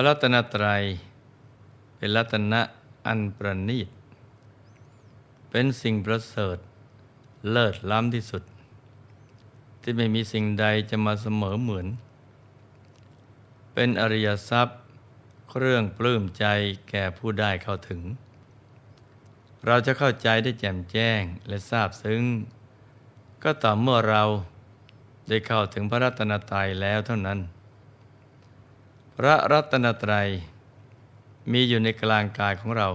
ระรัตนตรัย เป็นรัตนะอันประณีต เป็นสิ่งประเสริฐ เลิศล้ำที่สุด ที่ไม่มีสิ่งใดจะมาเสมอเหมือน เป็นอริยทรัพย์เครื่องปลื้มใจแก่ผู้ได้เข้าถึง เราจะเข้าใจได้แจ่มแจ้งและทราบซึ้ง ก็ต่อเมื่อเราได้เข้าถึงพระรัตนตรัยแล้วเท่านั้น พระรัตนตรัย มีอยู่ในกลางกายของเรา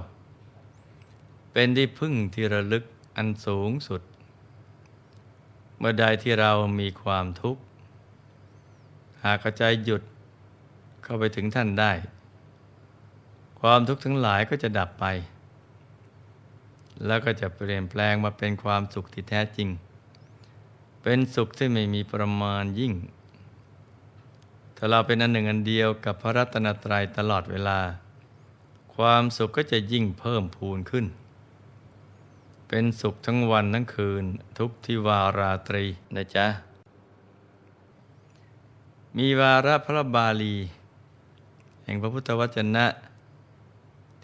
เป็นที่พึ่งที่ระลึกอันสูงสุด เมื่อใดที่เรามีความทุกข์ หากใจหยุดเข้าไปถึงท่านได้ ความทุกข์ทั้งหลายก็จะดับไป แล้วก็จะเปลี่ยนแปลงมาเป็นความสุขที่แท้จริง เป็นสุขที่ไม่มีประมาณยิ่ง ถ้าเราเป็นอันหนึ่งอันเดียวกับพระรัตนตรัยตลอดเวลา ความสุขก็จะยิ่งเพิ่มพูนขึ้น เป็นสุขทั้งวันทั้งคืนทุกทิวาราตรีนะจ๊ะ มีวาระพระบาลี แห่งพระพุทธวจนะ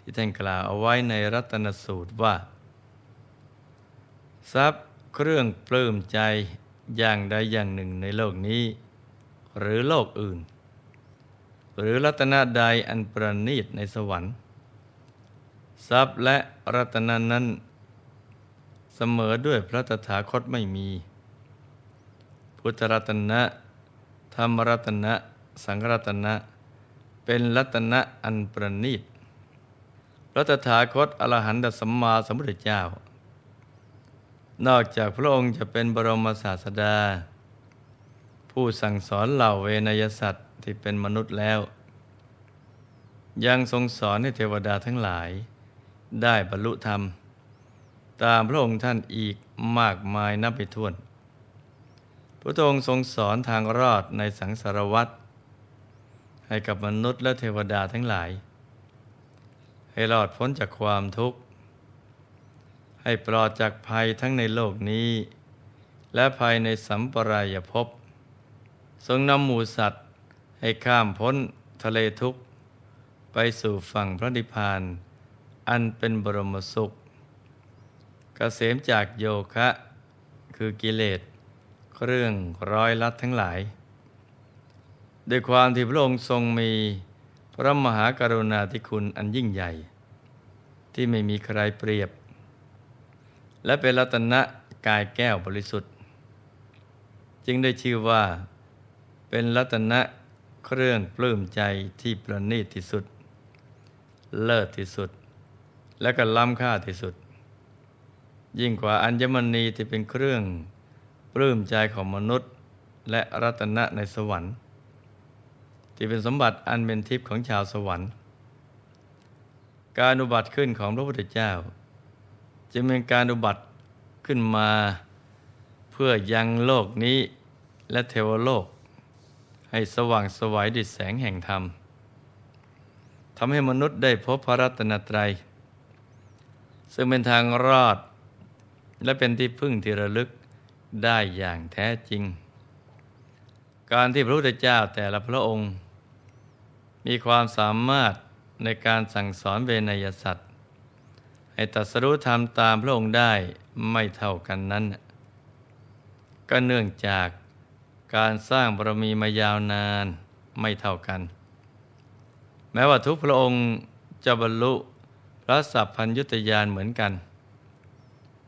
ที่ท่านกล่าวเอาไว้ในรัตนสูตรว่า ทรัพย์เครื่องปลื้มใจอย่างใดอย่างหนึ่งในโลกนี้ หรือโลกอื่น หรือรัตนใดอันประณีตในสวรรค์ ทรัพย์และรัตนานั้น เสมอด้วยพระตถาคตไม่มี พุทธรัตนะ ธรรมรัตนะ สังฆรัตนะ เป็นรัตนะอันประณีตพระตถาคตอรหันตสัมมาสัมพุทธเจ้า นอกจากพระองค์จะเป็นบรมศาสดา ผู้สั่งสอนเหล่าเวนยสัตว์ที่เป็นมนุษย์แล้ว ยังทรงสอนให้เทวดาทั้งหลาย ได้บรรลุธรรม ตามพระองค์ท่านอีกมากมายนับไปถ้วน พระองค์ทรงสอนทางรอดในสังสารวัตรให้กับมนุษย์และเทวดาทั้งหลาย ให้รอดพ้นจากความทุกข์ ให้ปลอดจากภัยทั้งในโลกนี้ และภัยในสัมปรายภพ ทรงนำหมูสัตว์ ให้ข้ามพ้นทะเลทุกข์ ไปสู่ฝั่งพระนิพพาน อันเป็นบรมสุขกเกษมจากโยคะ คือกิเลสเครื่องร้อยลัดทั้งหลาย ด้วยความที่พระองค์ทรงมีพระมหากรุณาธิคุณอันยิ่งใหญ่ ที่ไม่มีใครเปรียบ และเป็นรัตนะกายแก้วบริสุทธิ์ จึงได้ชื่อว่า เป็นรัตนะเครื่องปลื้มใจที่ประณีตที่สุด เลิศที่สุด และก็ล้ำค่าที่สุด ยิ่งกว่าอัญมณีที่เป็นเครื่องปลื้มใจของมนุษย์ และรัตนะในสวรรค์ ที่เป็นสมบัติอันเป็นทิพย์ของชาวสวรรค์ การอุบัติขึ้นของพระพุทธเจ้า จึงเป็นการอุบัติขึ้นมาเพื่อยังโลกนี้และเทวโลก ให้สว่างสวัยด้วยแสงแห่งธรรมทำให้มนุษย์ได้พบพระรัตนตรัย ซึ่งเป็นทางรอด และเป็นที่พึ่งที่ระลึกได้อย่างแท้จริง การที่พระพุทธเจ้าแต่ละพระองค์ มีความสามารถในการสั่งสอนเวนยสัตว์ ให้ตัดสรู้ธรรมตามพระองค์ได้ไม่เท่ากันนั้น ก็เนื่องจาก การสร้างบารมีมายาวนานไม่เท่ากัน แม้ว่าทุกพระองค์จะบรรลุพระสัพพัญยุตยานเหมือนกัน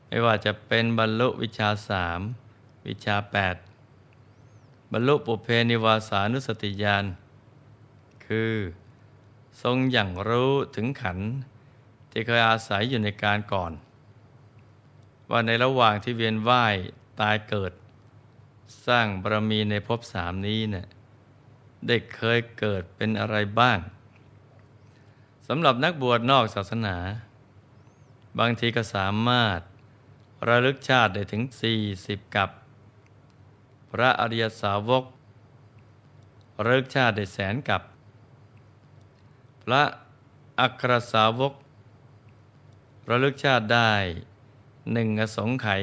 ไม่ว่าจะเป็นบรรลุวิชาสามวิชาแปดบรรลุปุเพนิวาสานุสติญาณคือทรงอย่างรู้ถึงขันที่เคยอาศัยอยู่ในการก่อน ว่าในระหว่างที่เวียนว่ายตายเกิด สร้างบารมีในภพสามนี้เนะี่ยได้เคยเกิดเป็นอะไรบ้างสำหรับนักบวชนอกศาสนา บางทีก็สามารถระลึกชาติได้ถึง 40 กับ พระอริยสาวกระลึกชาติได้แสนกับ พระอัครสาวกระลึกชาติได้หนึ่งอสงไขย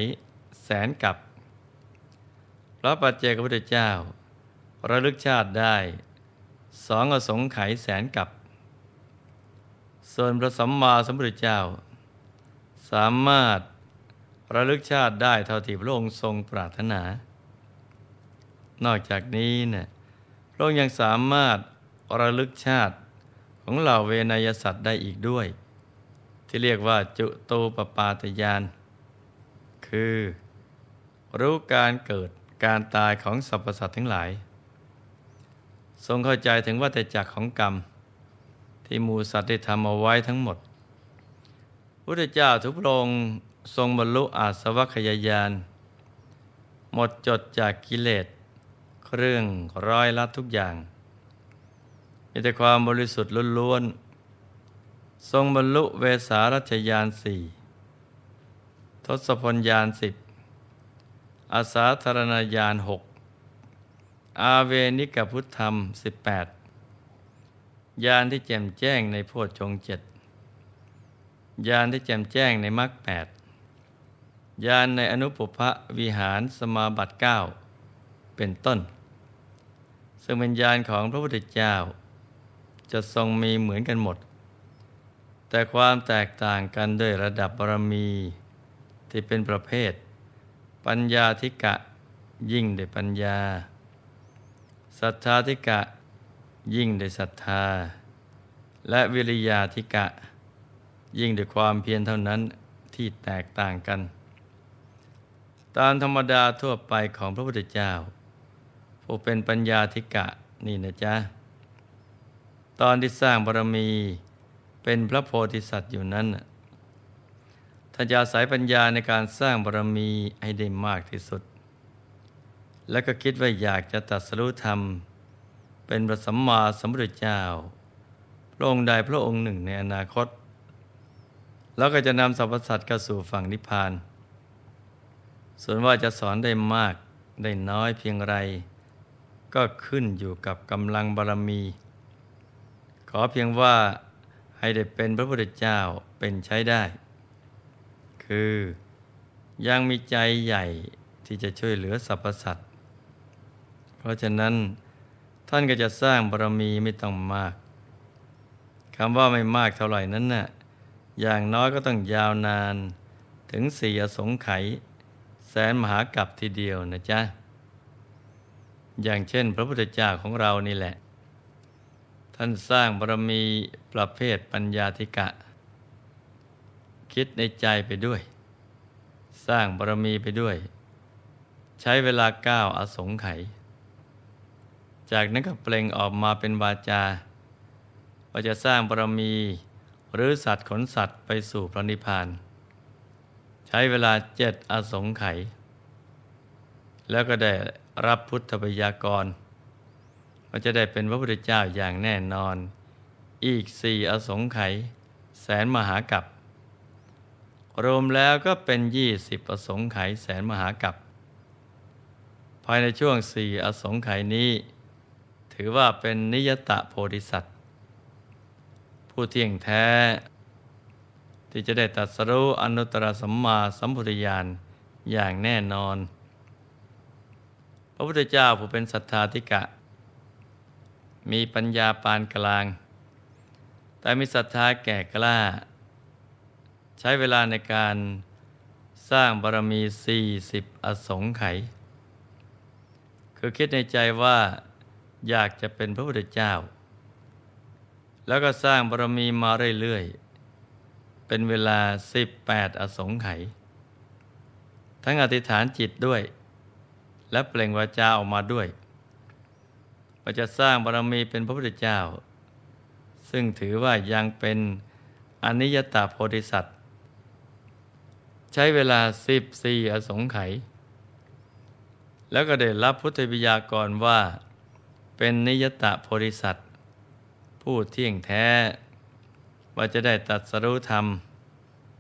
แสนกับ พระปัจเจกพุทธเจ้า ระลึกชาติได้สองอสงไขยแสนกับ ส่วนพระสัมมาสัมพุทธเจ้า สามารถระลึกชาติได้เท่าที่พระองค์ทรงปรารถนา นอกจากนี้เนี่ยพระองค์ยังสามารถระลึกชาติของเหล่าเวนยสัตว์ได้อีกด้วย ที่เรียกว่าจุตูปปาตยาน คือรู้การเกิด การตายของสรรพสัตว์ทั้งหลาย ทรงเข้าใจถึงว่าแต่จักของกรรม ที่มูสัตว์ได้ทำเอาไว้ทั้งหมดพุทธเจ้าทุกพระองค์ทรงบรรลุอาสวัคยายาน หมดจดจากกิเลสเครื่องร้อยลัดทุกอย่างมีแต่ความบริสุทธิ์ล้วนๆทรงบรรลุเวสารัชยานสี่ทศพลยานสิบ อาสาธารณญาณหกอาเวนิกพุทธธรรมสิบแปดญาณที่แจ่มแจ้งในโพชฌงเจ็ดญาณที่แจ่มแจ้งในมรรคแปดญาณในอนุปภะวิหารสมาบัติเก้าเป็นต้น ซึ่งเป็นญาณของพระพุทธเจ้า จะทรงมีเหมือนกันหมด แต่ความแตกต่างกันด้วยระดับบารมีที่เป็นประเภท ปัญญาธิกะยิ่งได้ปัญญาศรัทธาธิกะยิ่งได้ศรัทธา และวิริยาธิกะ ยิ่งด้วยความเพียรเท่านั้นที่แตกต่างกัน ตามธรรมดาทั่วไปของพระพุทธเจ้า ผู้เป็นปัญญาธิกะนี่นะจ๊ะ ตอนที่สร้างบารมีเป็นพระโพธิสัตว์อยู่นั้น ท่านจะอาศัยปัญญาในการสร้างบารมีให้ได้มากที่สุด แล้วก็คิดว่าอยากจะตัดสรุธรรม เป็นพระสัมมาสัมพุทธเจ้า พระองค์ใดพระองค์หนึ่งในอนาคต แล้วก็จะนำสรรพสัตว์กสู่ฝั่งนิพพาน ส่วนว่าจะสอนได้มากได้น้อยเพียงไร ก็ขึ้นอยู่กับกำลังบารมี ขอเพียงว่าให้ได้เป็นพระพุทธเจ้าเป็นใช้ได้ คือ ยังมีใจใหญ่ที่จะช่วยเหลือสรรพสัตว์ เพราะฉะนั้นท่านก็จะสร้างบารมีไม่ต้องมากคำว่าไม่มากเท่าไหร่นั้นน่ะอย่างน้อยก็ต้องยาวนานถึงสี่อสงไขยแสนมหากับทีเดียวนะจ๊ะ อย่างเช่น พระพุทธเจ้าของเรานี่แหละ ท่านสร้างบารมีประเภทปัญญาธิกะ คิดในใจไปด้วย สร้างบารมีไปด้วย ใช้เวลาก้าวอสงไขยจากนั้นก็เปล่งออกมาเป็นวาจาว่าจะสร้างบารมีหรือสัตว์ขนสัตว์ไปสู่พระนิพพาน ใช้เวลาเจ็ดอสงไขยแล้วก็ได้รับพุทธปยากรว่าจะได้เป็นพระพุทธเจ้าอย่างแน่นอน อีกสี่อสงไขยแสนมหากับ รวมแล้วก็เป็นยี่สิบอสงไขยแสนมหากับ ภายในช่วงสี่อสงไขยนี้ ถือว่าเป็นนิยตะโพธิสัตว์ ผู้เที่ยงแท้ ที่จะได้ตัดสรู้อนุตตรสัมมาสัมพุทธญาณอย่างแน่นอน พระพุทธเจ้าผู้เป็นสัทธาธิกะ มีปัญญาปานกลาง แต่มีศรัทธาแก่กล้า ใช้เวลาในการสร้างบารมี 40 อสงไขยคือคิดในใจว่าอยากจะเป็นพระพุทธเจ้า แล้วก็สร้างบารมีมาเรื่อยๆ เป็นเวลา 18 อสงไขยทั้งอธิษฐานจิตด้วย และเปล่งวาจาออกมาด้วยว่าจะสร้างบารมีเป็นพระพุทธเจ้า ซึ่งถือว่ายังเป็นอนิยตาโพธิสัตว์ ใช้เวลาสิบสี่อสงไขยแล้วก็ได้รับพุทธบิยากรว่า เป็นนิยตะโพธิสัตว์ผู้เที่ยงแท้ ว่าจะได้ตัดสรุธรรม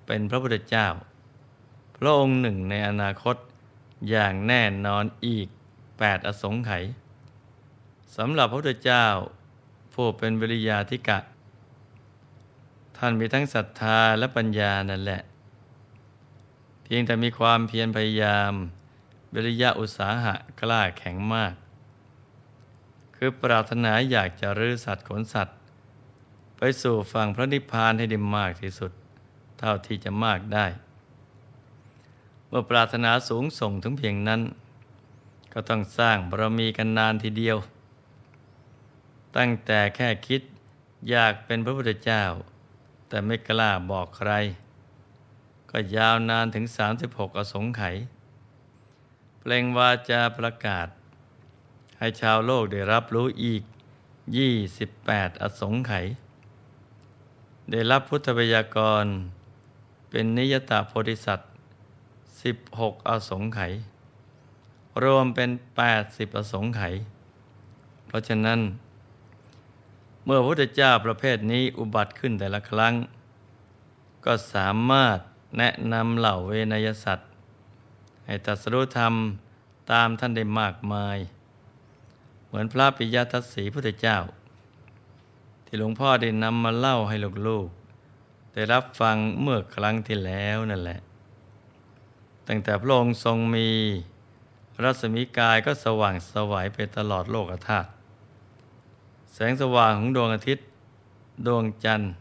เป็นพระพุทธเจ้า พระองค์หนึ่งในอนาคตอย่างแน่นอนอีกแปดอสงไขยสำหรับพระพุทธเจ้า ผู้เป็นวิริยาธิกะ ท่านมีทั้งศรัทธาและปัญญานั่นแหละ พียงแต่มีความเพียรพยายามวิริยะอุตสาหะกล้าแข็งมาก คือปรารถนาอยากจะรื้อสัตว์ขนสัตว์ ไปสู่ฝั่งพระนิพพานให้ได้มากที่สุด เท่าที่จะมากได้ เมื่อปรารถนาสูงส่งถึงเพียงนั้น ก็ต้องสร้างบารมีกันนานทีเดียว ตั้งแต่แค่คิดอยากเป็นพระพุทธเจ้า แต่ไม่กล้าบอกใคร ก็ยาวนานถึง 36 อสงไขยเปล่งวาจาประกาศ ให้ชาวโลกได้รับรู้อีก 28 อสงไขยได้รับพุทธบัญญากร เป็นนิยตาโพธิสัตว์ 16 อสงไขยรวมเป็น 80 อสงไขยเพราะฉะนั้น เมื่อพระพุทธเจ้าประเภทนี้อุบัติขึ้นแต่ละครั้ง ก็สามารถ แนะนำเหล่าเวนยสัตว์ ให้ตรัสรู้ธรรมตามท่านได้มากมาย เหมือนพระปิยทัศสีพุทธเจ้า ที่หลวงพ่อได้นำมาเล่าให้ลูกๆได้รับฟังเมื่อครั้งที่แล้วนั่นแหละ ตั้งแต่พระองค์ทรงมีรัศมีกายก็สว่างสวัยไปตลอดโลกธาตุแสงสว่างของดวงอาทิตย์ ดวงจันทร์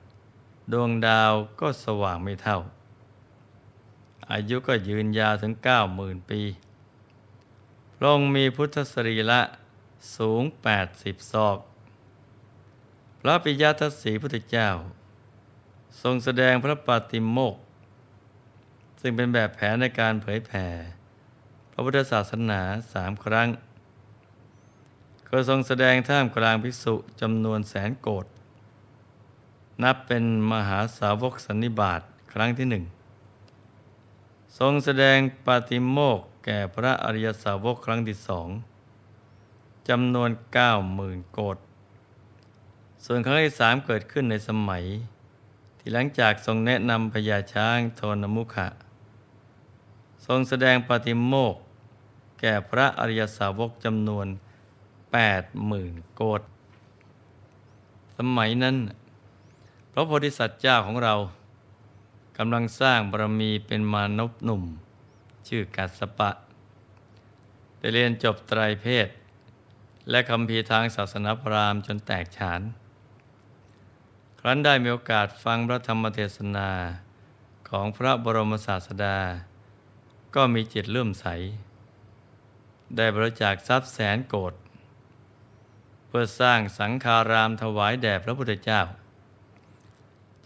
ดวงดาวก็สว่างไม่เท่า อายุก็ยืนยาวถึงเก้าหมื่นปี พระองค์มีพุทธสรีระสูง80ศอก พระปิยทัศสีพุทธเจ้า ทรงแสดงพระปฏิโมก ซึ่งเป็นแบบแผนในการเผยแผ่ พระพุทธศาสนาสามครั้ง ก็ทรงแสดงท่ามกลางภิกษุจำนวนแสนโกดนับเป็นมหาสาวกสันนิบาตครั้งที่หนึ่ง ทรงแสดงปาติโมกข์แก่พระอริยสาวกครั้งที่สองจำนวนเก้าหมื่นโกดส่วนครั้งที่สามเกิดขึ้นในสมัย ที่หลังจากทรงแนะนำพญาช้างโทนมุขะ ทรงแสดงปาติโมกข์แก่พระอริยสาวกจำนวนแปดหมื่นโกดสมัยนั้น พระโพธิสัตว์เจ้าของเรา กำลังสร้างบารมีเป็นมานพหนุ่ม ชื่อกัสปะ ได้เรียนจบไตรเพศ และคำพีทางศาสนาพราหมณ์จนแตกฉาน ครั้นได้มีโอกาสฟังพระธรรมเทศนาของพระบรมศาสดา ก็มีจิตเลื่อมใส ได้บริจาคทรัพย์แสนโกดเพื่อสร้างสังฆารามถวายแด่พระพุทธเจ้า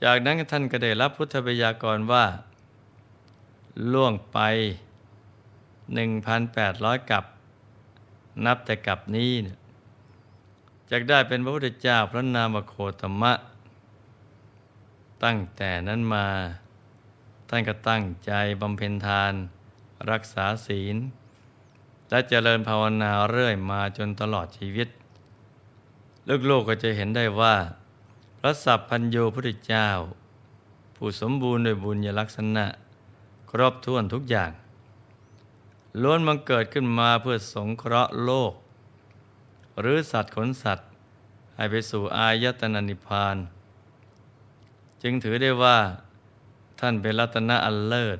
จากนั้นท่านก็ได้รับพุทธบัญญากรว่า ล่วงไป 1,800 กับ นับแต่กับนี้จากได้เป็นพระพุทธเจ้าพระนามโคตมะ ตั้งแต่นั้นมา ท่านก็ตั้งใจบำเพ็ญทาน รักษาศีล และเจริญภาวนาเรื่อยมาจนตลอดชีวิต ลูกๆกก็จะเห็นได้ว่า ระสัพพัญโยพุทธเจ้า ผู้สมบูรณ์ด้วยบุญญลักษณะ ครบถ้วนทุกอย่าง ล้วนมังเกิดขึ้นมาเพื่อสงเคราะห์โลก หรือสัตว์ขนสัตว์ ให้ไปสู่อายตนะนิพพาน จึงถือได้ว่าท่านเป็นรัตนะอันเลิศ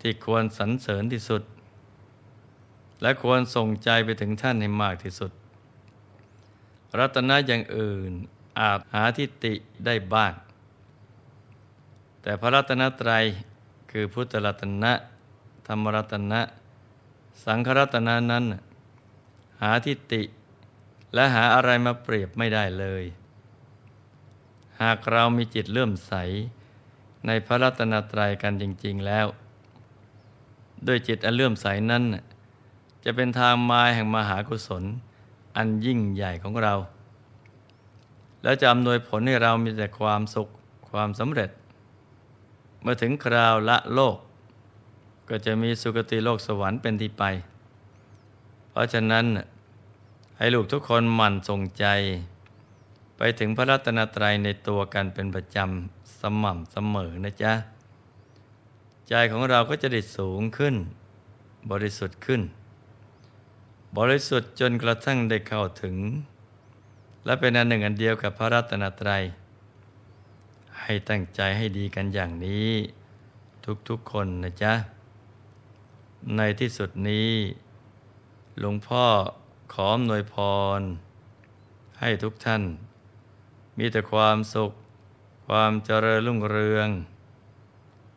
ที่ควรสรรเสริญที่สุด และควรส่งใจไปถึงท่านให้มากที่สุด รัตนะอย่างอื่น อาจหาทิฏฐิได้บ้าง แต่พระรัตนตรัยคือพุทธรัตนะธรรมรัตนะ สังขรัตนะนั้น หาทิฏฐิและหาอะไรมาเปรียบไม่ได้เลย หากเรามีจิตเลื่อมใส ในพระรัตนตรัยกันจริง ๆแล้ว ด้วยจิตอันเลื่อมใสนั้น จะเป็นทางมาแห่งมหากุศล อันยิ่งใหญ่ของเรา แล้วจะอำนวยผลให้เรามีแต่ความสุขความสำเร็จ เมื่อถึงคราวละโลก ก็จะมีสุคติโลกสวรรค์เป็นที่ไป เพราะฉะนั้นให้ลูกทุกคนหมั่นส่งใจ ไปถึงพระรัตนตรัยในตัวกันเป็นประจำสม่ำเสมอนะจ๊ะ ใจของเราก็จะได้สูงขึ้น บริสุทธิ์ขึ้น บริสุทธิ์จนกระทั่งได้เข้าถึง และเป็นอันหนึ่งอันเดียวกับพระรัตนตรัย ให้ตั้งใจให้ดีกันอย่างนี้ ทุกๆคนนะจ๊ะ ในที่สุดนี้ หลวงพ่อขออำนวยพร ให้ทุกท่าน มีแต่ความสุข ความเจริญรุ่งเรือง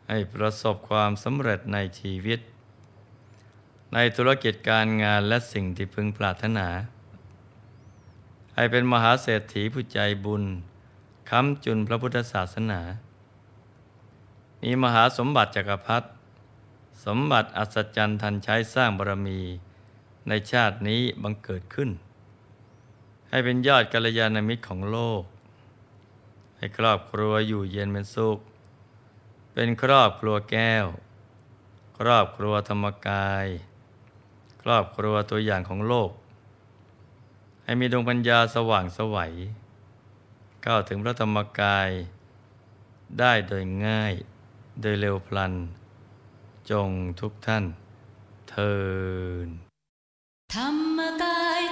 ให้ประสบความสำเร็จในชีวิต ในธุรกิจการงานและสิ่งที่พึงปรารถนา ให้เป็นมหาเศรษฐีผู้ใจบุญค้ำจุนพระพุทธศาสนา มีมหาสมบัติจักรพรรดิสมบัติอัศจรรย์ทันใช้สร้างบารมีในชาตินี้บังเกิดขึ้น ให้เป็นยอดกัลยาณมิตรของโลก ให้ครอบครัวอยู่เย็นเป็นสุข เป็นครอบครัวแก้ว ครอบครัวธรรมกาย ครอบครัวตัวอย่างของโลก ให้มีดวงปัญญาสว่างสวัยเข้าถึงพระธรรมกาย ได้โดยง่าย โดยเร็วพลัน จงทุกท่านเทินธรรมกาย